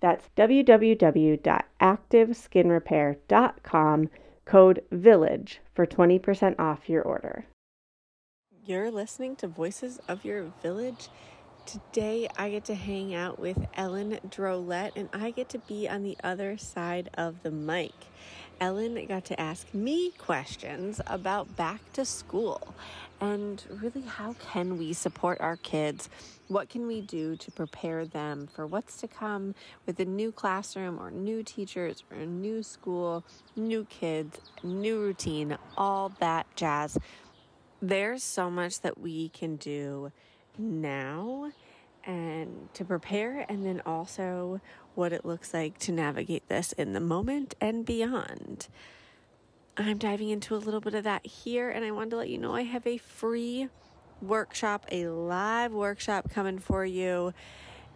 that's www.activeskinrepair.com code VILLAGE for 20% off your order. You're listening to Voices of Your Village. Today I get to hang out with Ellen Drolette and I get to be on the other side of the mic. Ellen got to ask me questions about back to school and really how can we support our kids what can we do to prepare them for what's to come with a new classroom or new teachers or a new school new kids new routine all that jazz? There's so much that we can do now and to prepare and then also what it looks like to navigate this in the moment and beyond. I'm diving into a little bit of that here, and I wanted to let you know I have a free workshop, a live workshop coming for you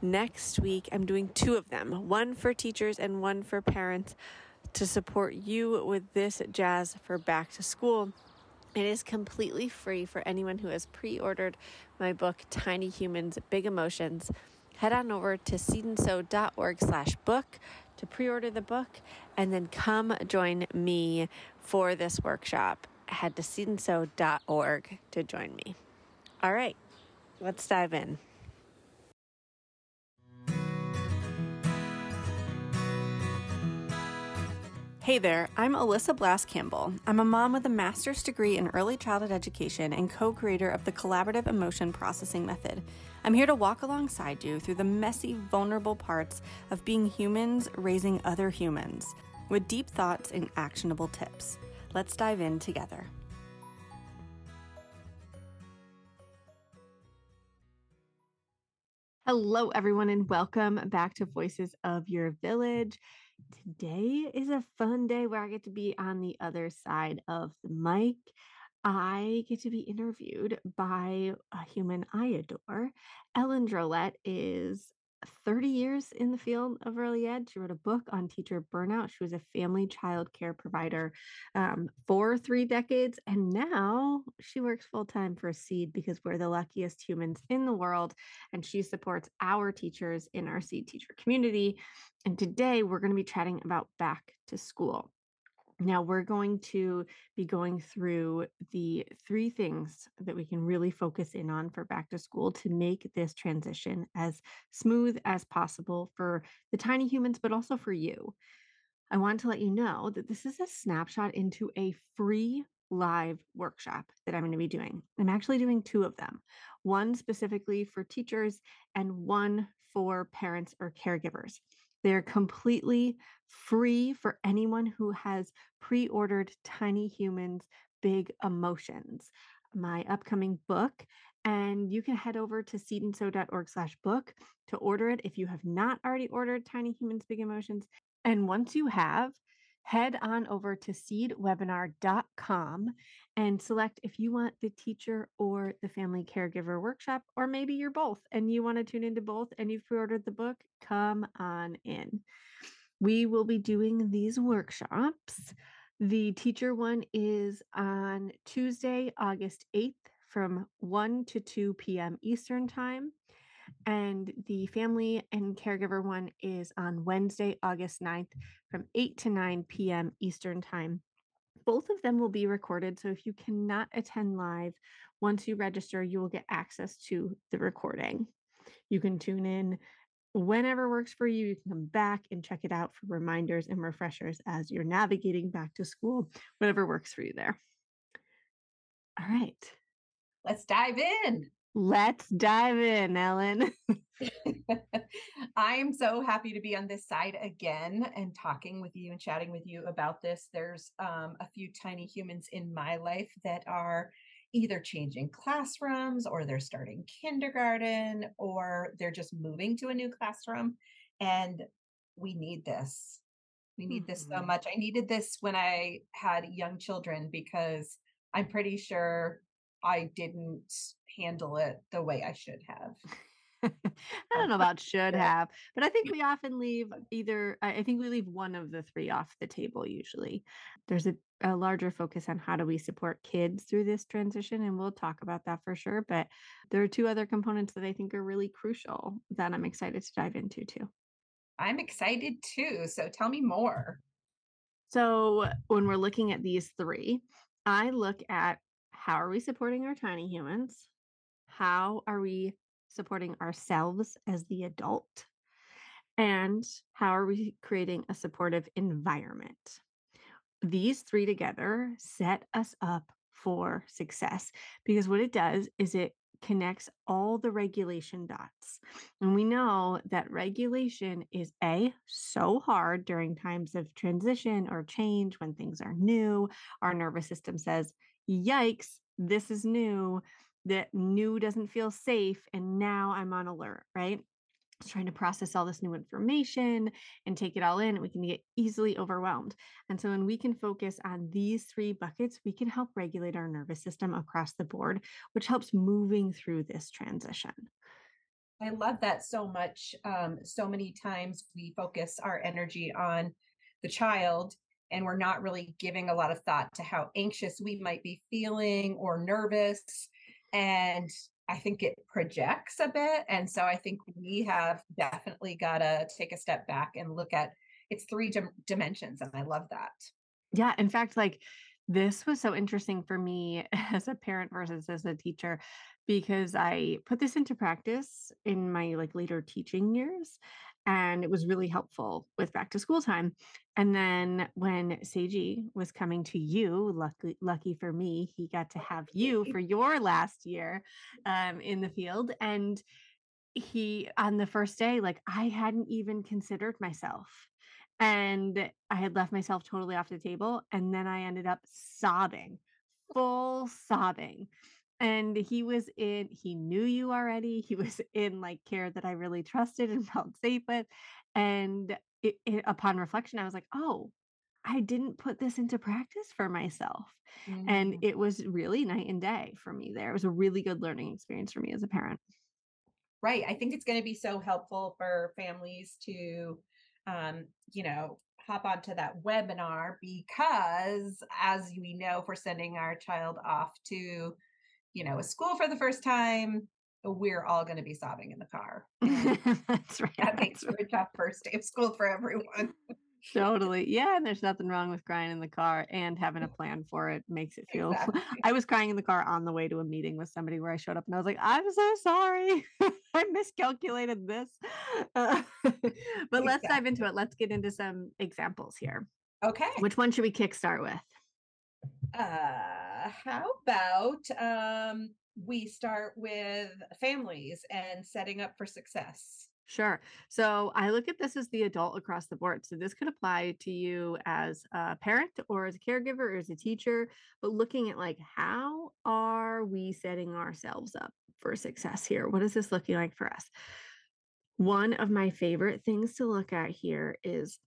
next week. I'm doing two of them one for teachers and one for parents to support you with this jazz for back to school. It is completely free for anyone who has pre ordered my book, Tiny Humans, Big Emotions. Head on over to seedandsew.org slash book to pre order the book and then come join me for this workshop. Head to seedandsew.org to join me. All right, let's dive in. Hey there, I'm Alyssa Blask Campbell. I'm a mom with a master's degree in early childhood education and co creator of the Collaborative Emotion Processing Method. I'm here to walk alongside you through the messy, vulnerable parts of being humans raising other humans with deep thoughts and actionable tips. Let's dive in together. Hello, everyone, and welcome back to Voices of Your Village. Today is a fun day where I get to be on the other side of the mic. I get to be interviewed by a human I adore. Ellen Drolette is 30 years in the field of early ed. She wrote a book on teacher burnout. She was a family child care provider um, for three decades. And now she works full time for Seed because we're the luckiest humans in the world. And she supports our teachers in our Seed teacher community. And today we're going to be chatting about back to school. Now, we're going to be going through the three things that we can really focus in on for back to school to make this transition as smooth as possible for the tiny humans, but also for you. I want to let you know that this is a snapshot into a free live workshop that I'm going to be doing. I'm actually doing two of them one specifically for teachers and one for parents or caregivers. They're completely free for anyone who has pre ordered Tiny Humans Big Emotions, my upcoming book. And you can head over to seedandsew.org slash book to order it if you have not already ordered Tiny Humans Big Emotions. And once you have, head on over to seedwebinar.com and select if you want the teacher or the family caregiver workshop, or maybe you're both and you want to tune into both and you've pre ordered the book, come on in. We will be doing these workshops. The teacher one is on Tuesday, August 8th from 1 to 2 p.m. Eastern Time. And the family and caregiver one is on Wednesday, August 9th from 8 to 9 p.m. Eastern Time. Both of them will be recorded. So if you cannot attend live, once you register, you will get access to the recording. You can tune in whenever works for you. You can come back and check it out for reminders and refreshers as you're navigating back to school, whatever works for you there. All right. Let's dive in. Let's dive in, Ellen. I am so happy to be on this side again and talking with you and chatting with you about this. There's um, a few tiny humans in my life that are either changing classrooms or they're starting kindergarten or they're just moving to a new classroom. And we need this. We need mm-hmm. this so mm-hmm. much. I needed this when I had young children because I'm pretty sure I didn't handle it the way I should have. I don't know about should have, but I think we often leave either, I think we leave one of the three off the table usually. There's a, a larger focus on how do we support kids through this transition, and we'll talk about that for sure. But there are two other components that I think are really crucial that I'm excited to dive into too. I'm excited too. So tell me more. So when we're looking at these three, I look at how are we supporting our tiny humans? How are we supporting ourselves as the adult? And how are we creating a supportive environment? These three together set us up for success because what it does is it connects all the regulation dots. And we know that regulation is A, so hard during times of transition or change when things are new. Our nervous system says, yikes, this is new, that new doesn't feel safe. And now I'm on alert, right? It's trying to process all this new information and take it all in, we can get easily overwhelmed. And so, when we can focus on these three buckets, we can help regulate our nervous system across the board, which helps moving through this transition. I love that so much. Um, so many times we focus our energy on the child and we're not really giving a lot of thought to how anxious we might be feeling or nervous. And I think it projects a bit. And so I think we have definitely got to take a step back and look at it's three dim- dimensions. And I love that. Yeah. In fact, like this was so interesting for me as a parent versus as a teacher because I put this into practice in my like later teaching years and it was really helpful with back to school time. And then when Seiji was coming to you, lucky lucky for me, he got to have you for your last year um, in the field. And he on the first day, like I hadn't even considered myself. And I had left myself totally off the table. And then I ended up sobbing, full sobbing and he was in he knew you already he was in like care that i really trusted and felt safe with and it, it, upon reflection i was like oh i didn't put this into practice for myself mm. and it was really night and day for me there it was a really good learning experience for me as a parent right i think it's going to be so helpful for families to um you know hop onto that webinar because as we know if we're sending our child off to you know, a school for the first time, we're all going to be sobbing in the car. that's right. That makes for a tough first day of school for everyone. totally. Yeah. And there's nothing wrong with crying in the car and having a plan for it makes it feel. Exactly. I was crying in the car on the way to a meeting with somebody where I showed up and I was like, I'm so sorry. I miscalculated this. Uh, but exactly. let's dive into it. Let's get into some examples here. Okay. Which one should we kickstart with? Uh, how about um, we start with families and setting up for success? Sure. So I look at this as the adult across the board. So this could apply to you as a parent or as a caregiver or as a teacher, but looking at like how are we setting ourselves up for success here? What is this looking like for us? One of my favorite things to look at here is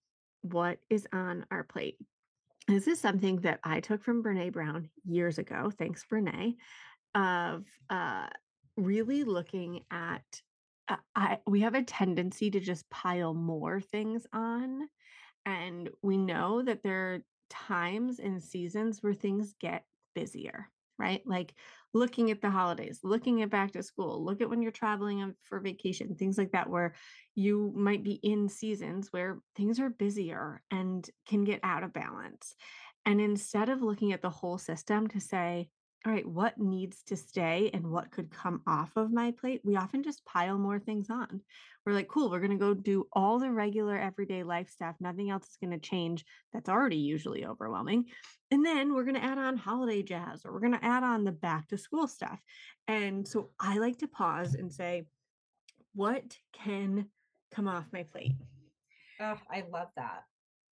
what is on our plate. This is something that I took from Brene Brown years ago. Thanks, Brene. Of uh, really looking at, uh, I, we have a tendency to just pile more things on. And we know that there are times and seasons where things get busier, right? Like looking at the holidays, looking at back to school, look at when you're traveling um, for vacation, things like that, where you might be in seasons where things are busier and can get out of balance. And instead of looking at the whole system to say, all right, what needs to stay and what could come off of my plate? We often just pile more things on. We're like, cool, we're going to go do all the regular everyday life stuff. Nothing else is going to change. That's already usually overwhelming. And then we're going to add on holiday jazz or we're going to add on the back to school stuff. And so I like to pause and say, what can come off my plate? Oh, I love that.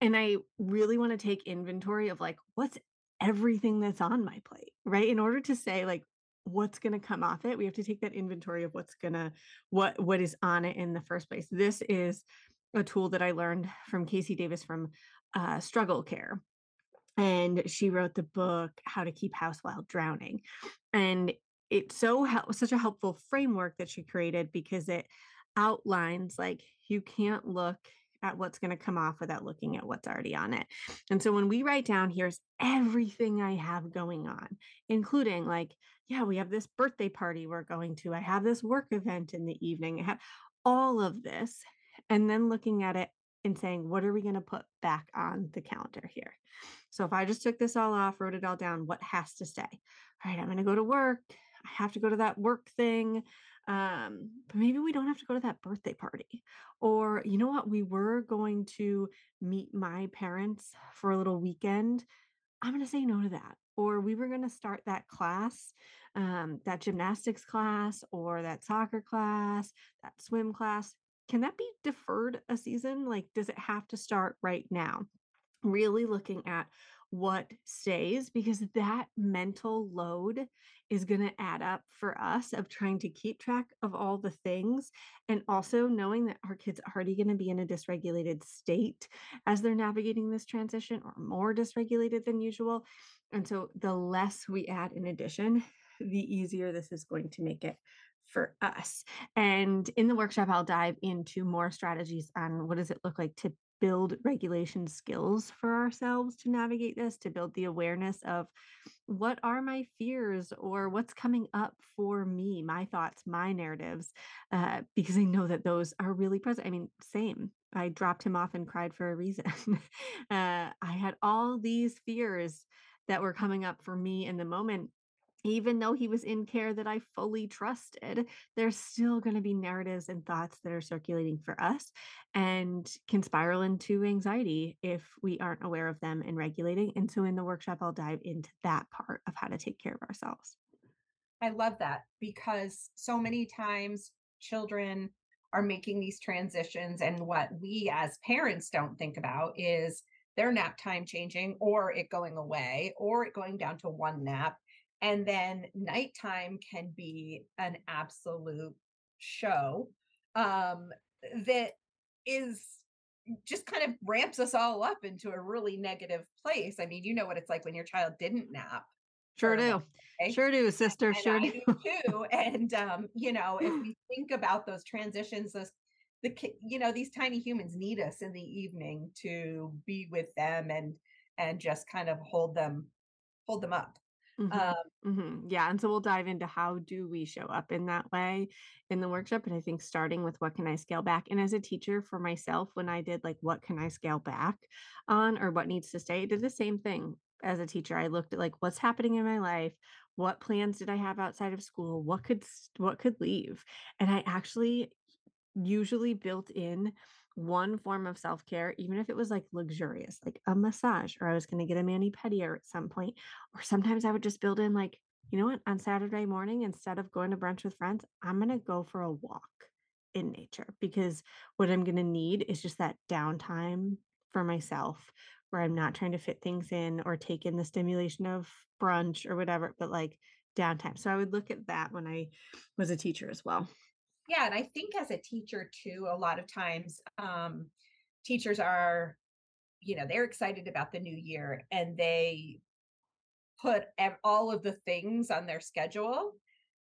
And I really want to take inventory of like, what's everything that's on my plate, right? In order to say like what's going to come off it, we have to take that inventory of what's going to what what is on it in the first place. This is a tool that I learned from KC Davis from uh, Struggle Care. And she wrote the book How to Keep House While Drowning. And it's so such a helpful framework that she created because it outlines like you can't look at what's going to come off without looking at what's already on it. And so when we write down, here's everything I have going on, including like, yeah, we have this birthday party we're going to, I have this work event in the evening, I have all of this. And then looking at it and saying, what are we going to put back on the calendar here? So if I just took this all off, wrote it all down, what has to stay? All right, I'm going to go to work. I have to go to that work thing. Um, but maybe we don't have to go to that birthday party. Or, you know what? We were going to meet my parents for a little weekend. I'm going to say no to that. Or we were going to start that class, um, that gymnastics class, or that soccer class, that swim class. Can that be deferred a season? Like, does it have to start right now? Really looking at what stays because that mental load is going to add up for us of trying to keep track of all the things and also knowing that our kids are already going to be in a dysregulated state as they're navigating this transition or more dysregulated than usual and so the less we add in addition the easier this is going to make it for us. And in the workshop, I'll dive into more strategies on what does it look like to build regulation skills for ourselves to navigate this, to build the awareness of what are my fears or what's coming up for me, my thoughts, my narratives, uh, because I know that those are really present. I mean, same. I dropped him off and cried for a reason. uh, I had all these fears that were coming up for me in the moment even though he was in care that I fully trusted, there's still going to be narratives and thoughts that are circulating for us and can spiral into anxiety if we aren't aware of them and regulating. And so in the workshop, I'll dive into that part of how to take care of ourselves. I love that because so many times children are making these transitions, and what we as parents don't think about is their nap time changing or it going away or it going down to one nap and then nighttime can be an absolute show um, that is just kind of ramps us all up into a really negative place. I mean, you know what it's like when your child didn't nap. Sure do. Sure do, sister. And sure do. do too. And um, you know, if we think about those transitions, those the you know, these tiny humans need us in the evening to be with them and and just kind of hold them hold them up. Mm-hmm. Um, mm-hmm. Yeah. And so we'll dive into how do we show up in that way in the workshop. And I think starting with what can I scale back? And as a teacher for myself, when I did like what can I scale back on or what needs to stay, I did the same thing as a teacher. I looked at like what's happening in my life, what plans did I have outside of school, what could what could leave. And I actually usually built in one form of self care, even if it was like luxurious, like a massage, or I was going to get a mani pedi at some point, or sometimes I would just build in like, you know what, on Saturday morning, instead of going to brunch with friends, I'm going to go for a walk in nature because what I'm going to need is just that downtime for myself where I'm not trying to fit things in or take in the stimulation of brunch or whatever, but like downtime. So I would look at that when I was a teacher as well. Yeah, and I think as a teacher too, a lot of times um, teachers are, you know, they're excited about the new year and they put all of the things on their schedule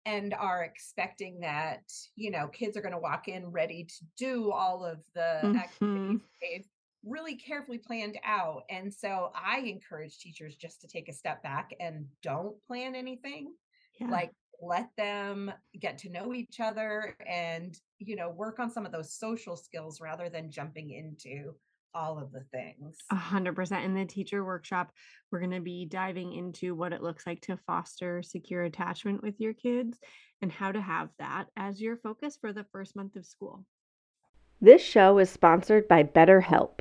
and are expecting that you know kids are going to walk in ready to do all of the mm-hmm. activities they've really carefully planned out and so i encourage teachers just to take a step back and don't plan anything Yeah. Like let them get to know each other and, you know, work on some of those social skills rather than jumping into all of the things. A hundred percent. In the teacher workshop, we're going to be diving into what it looks like to foster secure attachment with your kids and how to have that as your focus for the first month of school. This show is sponsored by BetterHelp.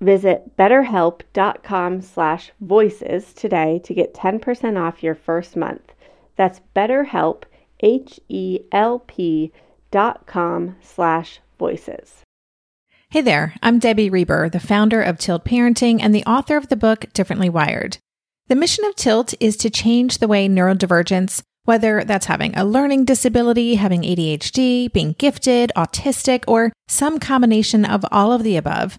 Visit betterhelp.com slash voices today to get 10% off your first month. That's betterhelp, H-E-L-P dot com slash voices. Hey there, I'm Debbie Reber, the founder of Tilt Parenting and the author of the book Differently Wired. The mission of Tilt is to change the way neurodivergence, whether that's having a learning disability, having ADHD, being gifted, autistic, or some combination of all of the above,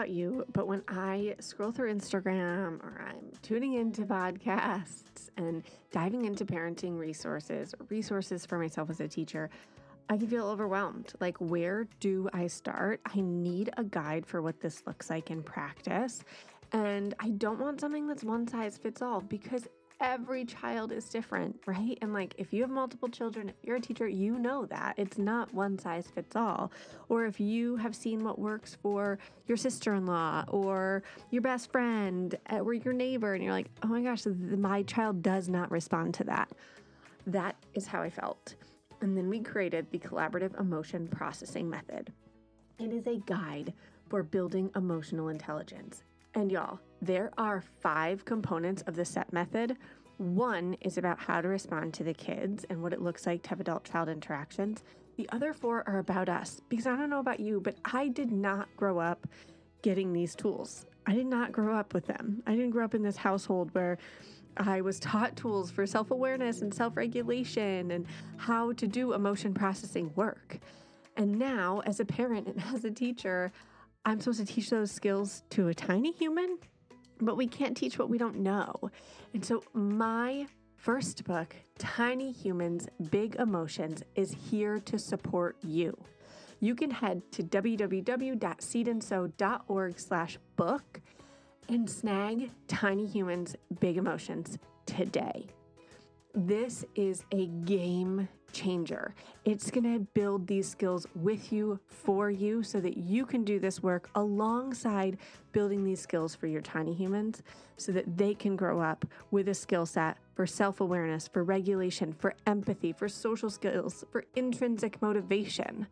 About you, but when I scroll through Instagram or I'm tuning into podcasts and diving into parenting resources resources for myself as a teacher, I can feel overwhelmed. Like, where do I start? I need a guide for what this looks like in practice. And I don't want something that's one size fits all because every child is different, right? And like if you have multiple children, if you're a teacher, you know that it's not one size fits all. Or if you have seen what works for your sister in law or your best friend eh, or your neighbor, and you're like, oh my gosh, my child does not respond to that. That is how I felt. And then we created the collaborative emotion processing method. It is a guide for building emotional intelligence. And y'all, there are five components of the CEP method. One is about how to respond to the kids and what it looks like to have adult child interactions. The other four are about us because I don't know about you, but I did not grow up getting these tools. I did not grow up with them. I didn't grow up in this household where I was taught tools for self awareness and self regulation and how to do emotion processing work. And now, as a parent and as a teacher, I'm supposed to teach those skills to a tiny human, but we can't teach what we don't know. And so, my first book, Tiny Humans, Big Emotions, is here to support you. You can head to www.seedandsew.org slash book and snag Tiny Humans, Big Emotions today. This is a game changer. It's going to build these skills with you, for you, so that you can do this work alongside building these skills for your tiny humans so that they can grow up with a skill set for self awareness, for regulation, for empathy, for social skills, for intrinsic motivation,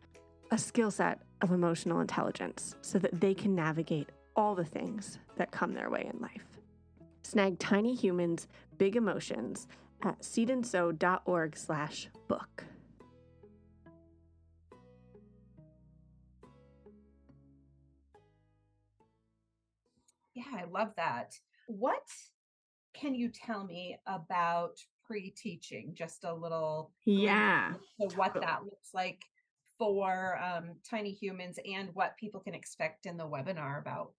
a skill set of emotional intelligence so that they can navigate all the things that come their way in life. Snag Tiny Humans, Big Emotions at seedandsew.org slash book. Yeah, I love that. What can you tell me about pre-teaching? Just a little yeah, what that looks like for um, tiny humans and what people can expect in the webinar about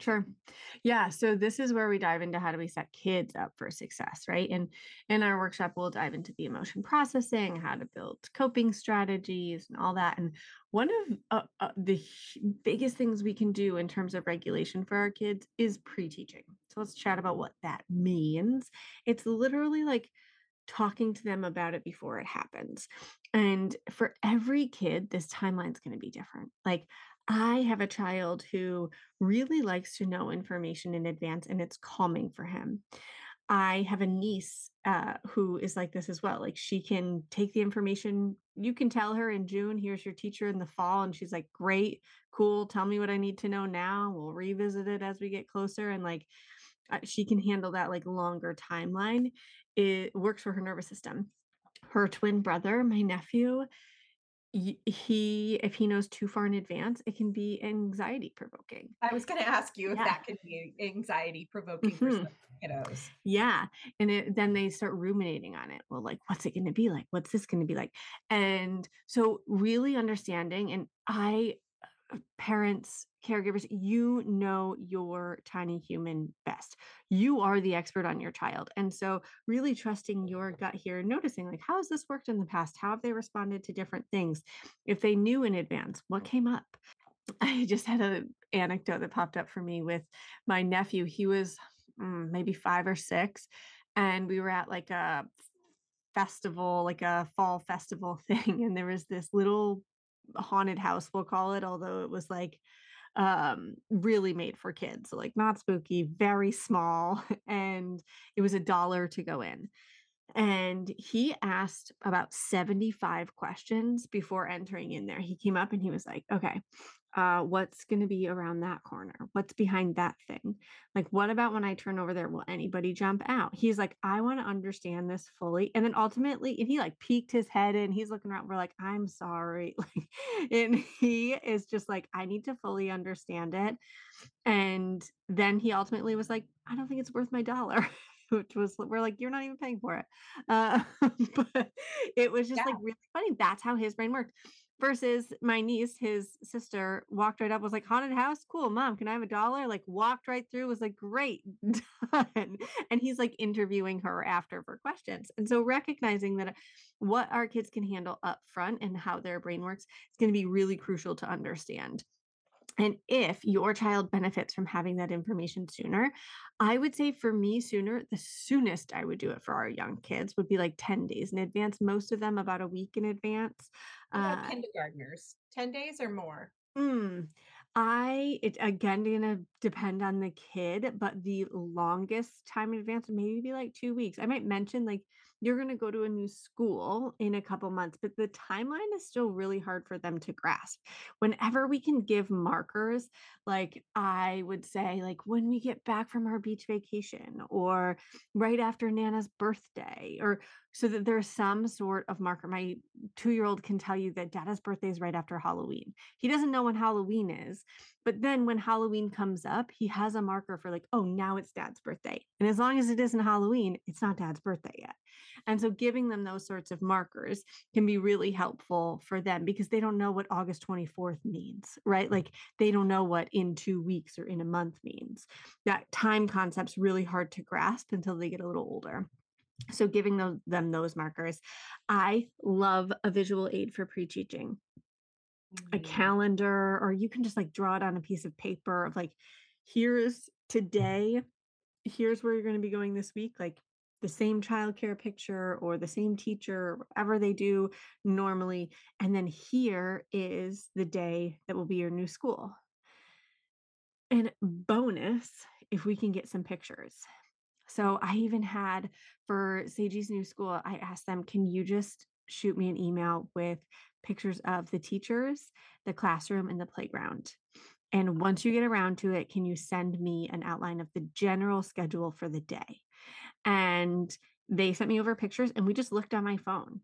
Sure. Yeah. So this is where we dive into how do we set kids up for success, right? And in our workshop, we'll dive into the emotion processing, how to build coping strategies, and all that. And one of uh, uh, the biggest things we can do in terms of regulation for our kids is pre teaching. So let's chat about what that means. It's literally like talking to them about it before it happens. And for every kid, this timeline is going to be different. Like, I have a child who really likes to know information in advance and it's calming for him. I have a niece uh, who is like this as well. Like, she can take the information, you can tell her in June, here's your teacher in the fall. And she's like, great, cool. Tell me what I need to know now. We'll revisit it as we get closer. And like, uh, she can handle that like longer timeline. It works for her nervous system. Her twin brother, my nephew, he if he knows too far in advance, it can be anxiety provoking. I was going to ask you if that could be anxiety provoking for Mhm. some kiddos. Yeah. And it, then they start ruminating on it. Well, like, what's it going to be like? What's this going to be like? And so, really understanding, and I, parents, caregivers, you know your tiny human best. You are the expert on your child. And so, really trusting your gut here, noticing, like, how has this worked in the past? How have they responded to different things? If they knew in advance, what came up? I just had an anecdote that popped up for me with my nephew. He was mm, maybe five or six, and we were at like a festival, like a fall festival thing, and there was this little haunted house, we'll call it, although it was like um really made for kids so like not spooky very small and it was a dollar to go in and he asked about 75 questions before entering in there. He came up and he was like, okay, uh, what's going to be around that corner? What's behind that thing? Like, what about when I turn over there? Will anybody jump out? He's like, I want to understand this fully. And then ultimately, and he like peeked his head in, he's looking around. We're like, I'm sorry. Like, and he is just like, I need to fully understand it. And then he ultimately was like, I don't think it's worth my dollar. Which was we're like, you're not even paying for it. Uh, but it was just like really funny. That's how his brain worked. Versus my niece, his sister, walked right up, was like, haunted house, cool, mom, can I have a dollar? Like walked right through, was like, great, done. And he's like interviewing her after for questions. And so recognizing that what our kids can handle up front and how their brain works is going to be really crucial to understand. And if your child benefits from having that information sooner, I would say for me, sooner, the soonest I would do it for our young kids would be like 10 days in advance, most of them about a week in advance. Uh, kindergartners? 10 days or more? Mm, I it again gonna depend on the kid, but the longest time in advance maybe be like two weeks. I might mention like you're gonna go to a new school in a couple months, but the timeline is still really hard for them to grasp. Whenever we can give markers, like I would say, like when we get back from our beach vacation or right after Nana's birthday, or so that there's some sort of marker. My two-year-old can tell you that Dada's birthday is right after Halloween he doesn't know when Halloween is. But then when Halloween comes up, he has a marker for like, oh, now it's dad's birthday. And as long as it isn't Halloween, it's not dad's birthday yet. And so giving them those sorts of markers can be really helpful for them because they don't know what August 24th means, right? Like they don't know what in two weeks or in a month means. That time concept's really hard to grasp until they get a little older. So giving those, them those markers. I love a visual aid for pre-teaching a Mm. calendar or you can just like draw it on a piece of paper of like here's today here's where you're going to be going this week like the same childcare picture or the same teacher whatever they do normally and then here is the day that will be your new school and bonus if we can get some pictures so I even had for Sagie's new school, I asked them, can you just shoot me an email with pictures of the teachers, the classroom, and the playground? And once you get around to it, can you send me an outline of the general schedule for the day? And they sent me over pictures, and we just looked on my phone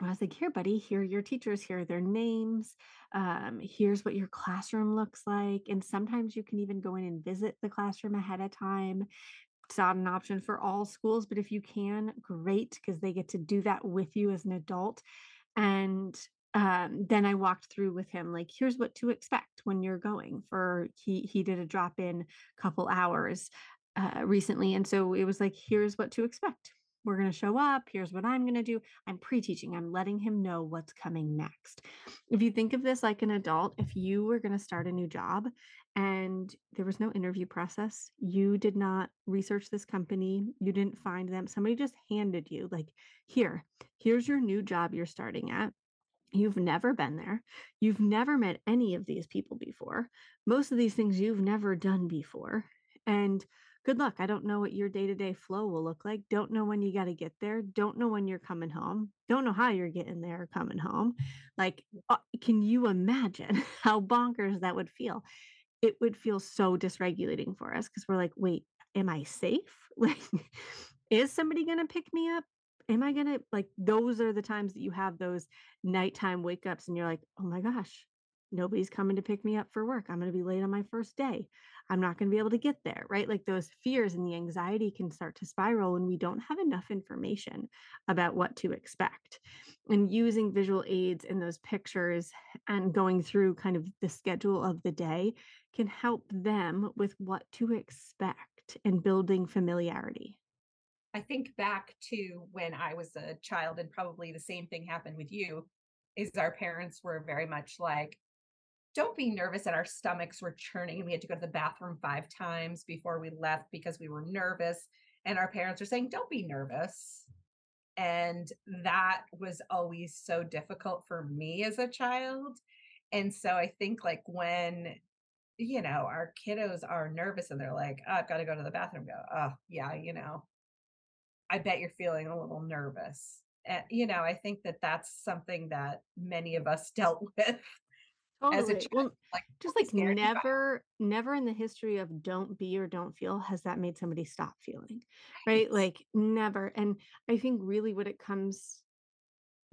I was like, here, buddy, here are your teachers, here are their names. Um, here's what your classroom looks like. And sometimes you can even go in and visit the classroom ahead of time. It's not an option for all schools, but if you can, great, because they get to do that with you as an adult. And um, then I walked through with him, like, here's what to expect when you're going for he he did a drop in couple hours uh, recently. And so it was like, here's what to expect we're going to show up. Here's what I'm going to do. I'm pre teaching, I'm letting him know what's coming next. If you think of this like an adult, if you were going to start a new job and there was no interview process, you did not research this company, you didn't find them, somebody just handed you, like, here, here's your new job you're starting at. You've never been there. You've never met any of these people before. Most of these things you've never done before. And good luck. I don't know what your day to day flow will look like. Don't know when you got to get there. Don't know when you're coming home. Don't know how you're getting there coming home. Like, uh, can you imagine how bonkers that would feel? It would feel so dysregulating for us because we're like, wait, am I safe? Like, is somebody going to pick me up? Am I going to, like, those are the times that you have those nighttime wake ups and you're like, oh my gosh, nobody's coming to pick me up for work. I'm going to be late on my first day. I'm not going to be able to get there, right? Like those fears and the anxiety can start to spiral when we don't have enough information about what to expect. And using visual aids in those pictures and going through kind of the schedule of the day can help them with what to expect and building familiarity. I think back to when I was a child, and probably the same thing happened with you. Is our parents were very much like, don't be nervous that our stomachs were churning and we had to go to the bathroom five times before we left because we were nervous. And our parents are saying, don't be nervous. And that was always so difficult for me as a child. And so I think like when, you know, our kiddos are nervous and they're like, oh, I've got to go to the bathroom, go, oh, yeah, you know, I bet you're feeling a little nervous. And, you know, I think that that's something that many of us dealt with as a child, Well, like, just like never, never in the history of don't be or don't feel has that made somebody stop feeling, right? Right. Like never. And I think really what it comes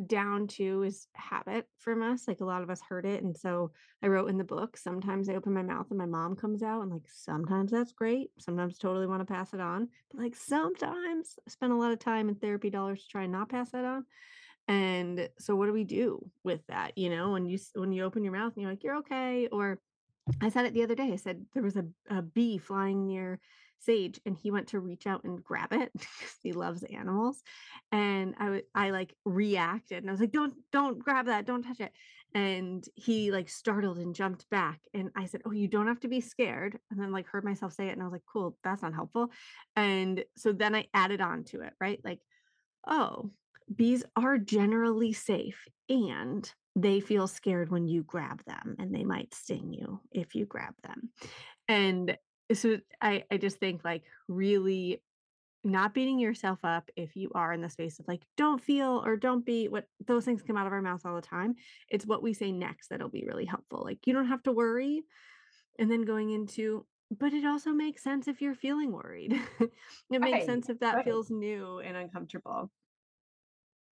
down to is habit from us. Like a lot of us heard it. And so I wrote in the book, sometimes I open my mouth and my mom comes out, and like sometimes that's great. Sometimes totally want to pass it on. But like sometimes I spend a lot of time and therapy dollars to try and not pass that on. And so what do we do with that? You know, when you when you open your mouth and you're like, you're okay, or I said it the other day. I said there was a, a bee flying near Sage and he went to reach out and grab it because he loves animals. And I I like reacted and I was like, don't, don't grab that. Don't touch it. And he like startled and jumped back. And I said, Oh, you don't have to be scared. And then like heard myself say it. And I was like, cool, that's not helpful. And so then I added on to it, right? Like, oh, bees are generally safe and they feel scared when you grab them and they might sting you if you grab them. And so I, I just think like really not beating yourself up if you are in the space of like don't feel or don't be what those things come out of our mouth all the time. It's what we say next that'll be really helpful. Like you don't have to worry. And then going into but it also makes sense if you're feeling worried. it makes Right, sense if that right. feels new and uncomfortable.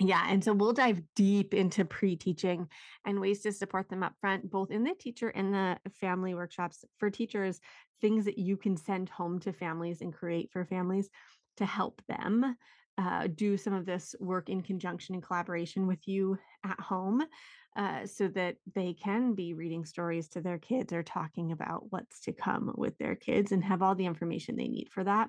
Yeah, and so we'll dive deep into pre-teaching and ways to support them up front, both in the teacher and the family workshops for teachers, things that you can send home to families and create for families to help them uh, do some of this work in conjunction and collaboration with you at home uh, so that they can be reading stories to their kids or talking about what's to come with their kids and have all the information they need for that.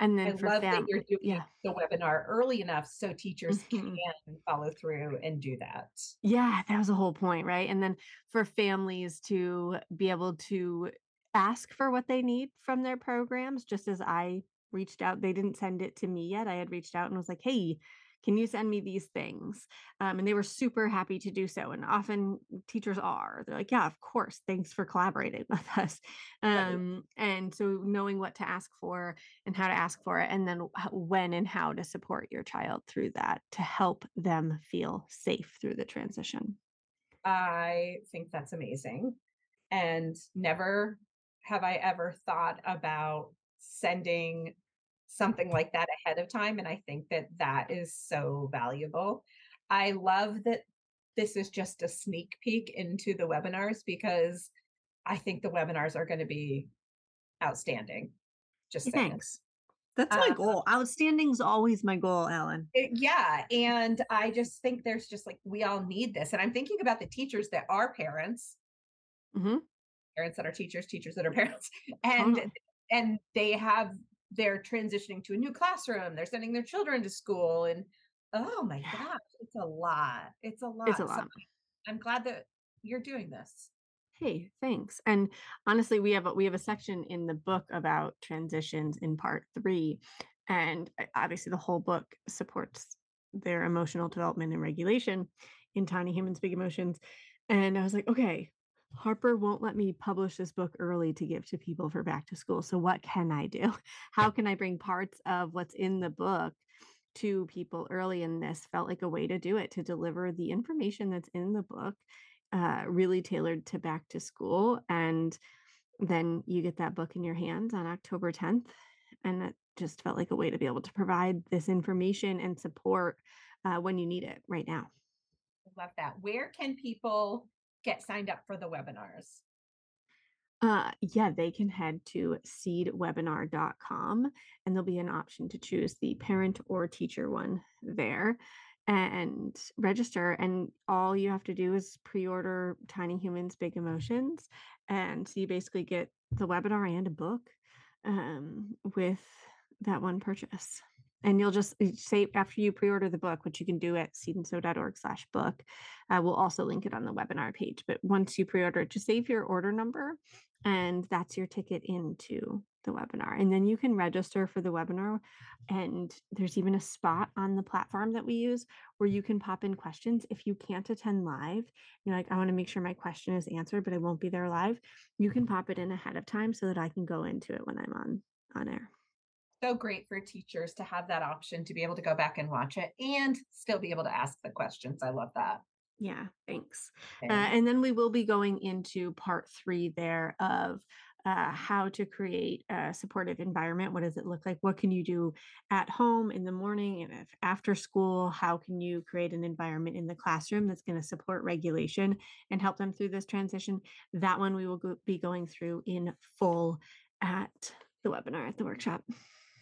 And then I for love fam- that you're doing yeah. the webinar early enough so teachers Mhm. can follow through and do that. Yeah, that was the whole point, right? And then for families to be able to ask for what they need from their programs, just as I reached out, they didn't send it to me yet. I had reached out and was like, hey, can you send me these things? Um, and they were super happy to do so. And often teachers are. They're like, yeah, of course. Thanks for collaborating with us. Right. Um, and so knowing what to ask for and how to ask for it, and then when and how to support your child through that to help them feel safe through the transition. I think that's amazing. And never have I ever thought about sending something like that ahead of time. And I think that that is so valuable. I love that this is just a sneak peek into the webinars because I think the webinars are going to be outstanding. Just. Thanks. That's my Uh, goal. is always my goal, Ellen. It- yeah. And I just think there's just like, we all need this. And I'm thinking about the teachers that are parents, Mhm. parents that are teachers, teachers that are parents, and Totally. and they have they're transitioning to a new classroom. They're sending their children to school, and oh my Yeah. gosh, it's a lot. It's a lot. It's a So lot. I'm glad that you're doing this. Hey, thanks. And honestly, we have a, we have a section in the book about transitions in part three, and uh, obviously the whole book supports their emotional development and regulation in Tiny Humans, Big Emotions. And I was like, okay, Harper won't let me publish this book early to give to people for back to school. So what can I do? How can I bring parts of what's in the book to people early? And this felt like a way to do it to deliver the information that's in the book uh, really tailored to back to school. And then you get that book in your hands on October 10th. And it just felt like a way to be able to provide this information and support uh, when you need it right now. Love that. Where can people get signed up for the webinars? Uh, yeah, they can head to seedwebinar.com and there'll be an option to choose the parent or teacher one there and register. And all you have to do is pre order Tiny Humans Big Emotions. And so you basically get the webinar and a book um, with that one purchase. And you'll just uh, say after you pre-order the book, which you can do at seedandsew.org slash book, uh, we'll also link it on the webinar page. But once you pre-order it, just save your order number and that's your ticket into the webinar. And then you can register for the webinar. And there's even a spot on the platform that we use where you can pop in questions. If you can't attend live, you're like, I want to make sure my question is answered, but I won't be there live. You can pop it in ahead of time so that I can go into it when I'm on on air. So great for teachers to have that option to be able to go back and watch it and still be able to ask the questions. I love that. Yeah, thanks. Uh, and then we will be going into part three there of uh, how to create a supportive environment. What does it look like? What can you do at home in the morning and if after school? How can you create an environment in the classroom that's going to support regulation and help them through this transition? That one we will go- be going through in full at the webinar at the workshop.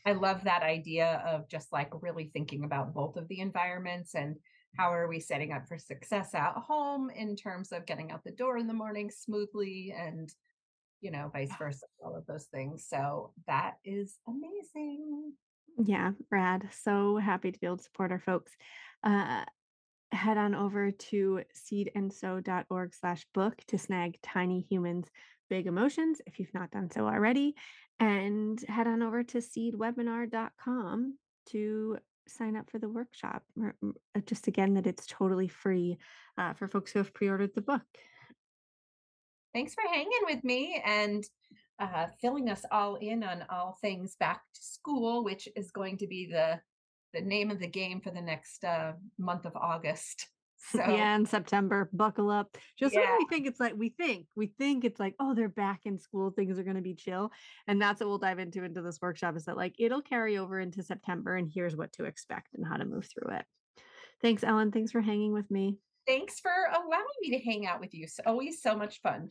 I love that idea of just like really thinking about both of the environments and how are we setting up for success at home in terms of getting out the door in the morning smoothly and you know vice versa all of those things so that is amazing Yeah, rad. So happy to be able to support our folks. Uh, head on over to seedandsew.org slash book to snag Tiny Humans Big Emotions if you've not done so already. And head on over to seedwebinar.com to sign up for the workshop. Uh, Just again, that it's totally free uh, for folks who have pre ordered the book. thanks for hanging with me and uh, filling us all in on all things back to school which is going to be the the name of the game for the next uh, month of august so yeah, in September, buckle up. Just when Yeah. we think it's like we think we think it's like oh they're back in school, things are going to be chill, and that's what we'll dive into into this workshop. Is that like it'll carry over into September, and here's what to expect and how to move through it. Thanks, Ellen. Thanks for hanging with me. thanks for allowing me to hang out with you it's always so much fun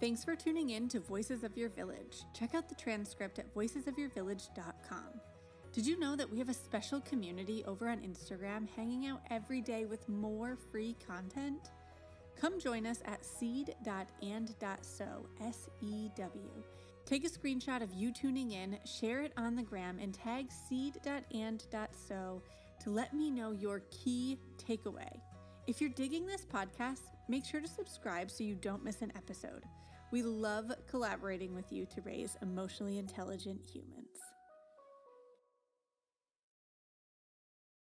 Thanks for tuning in to Voices of Your Village. Check out the transcript at voicesofyourvillage.com. Did you know that we have a special community over on Instagram hanging out every day with more free content? Come join us at seed.and.sew, S E W. Take a screenshot of you tuning in, share it on the gram, and tag seed.and.sew to let me know your key takeaway. If you're digging this podcast, make sure to subscribe so you don't miss an episode. We love collaborating with you to raise emotionally intelligent humans.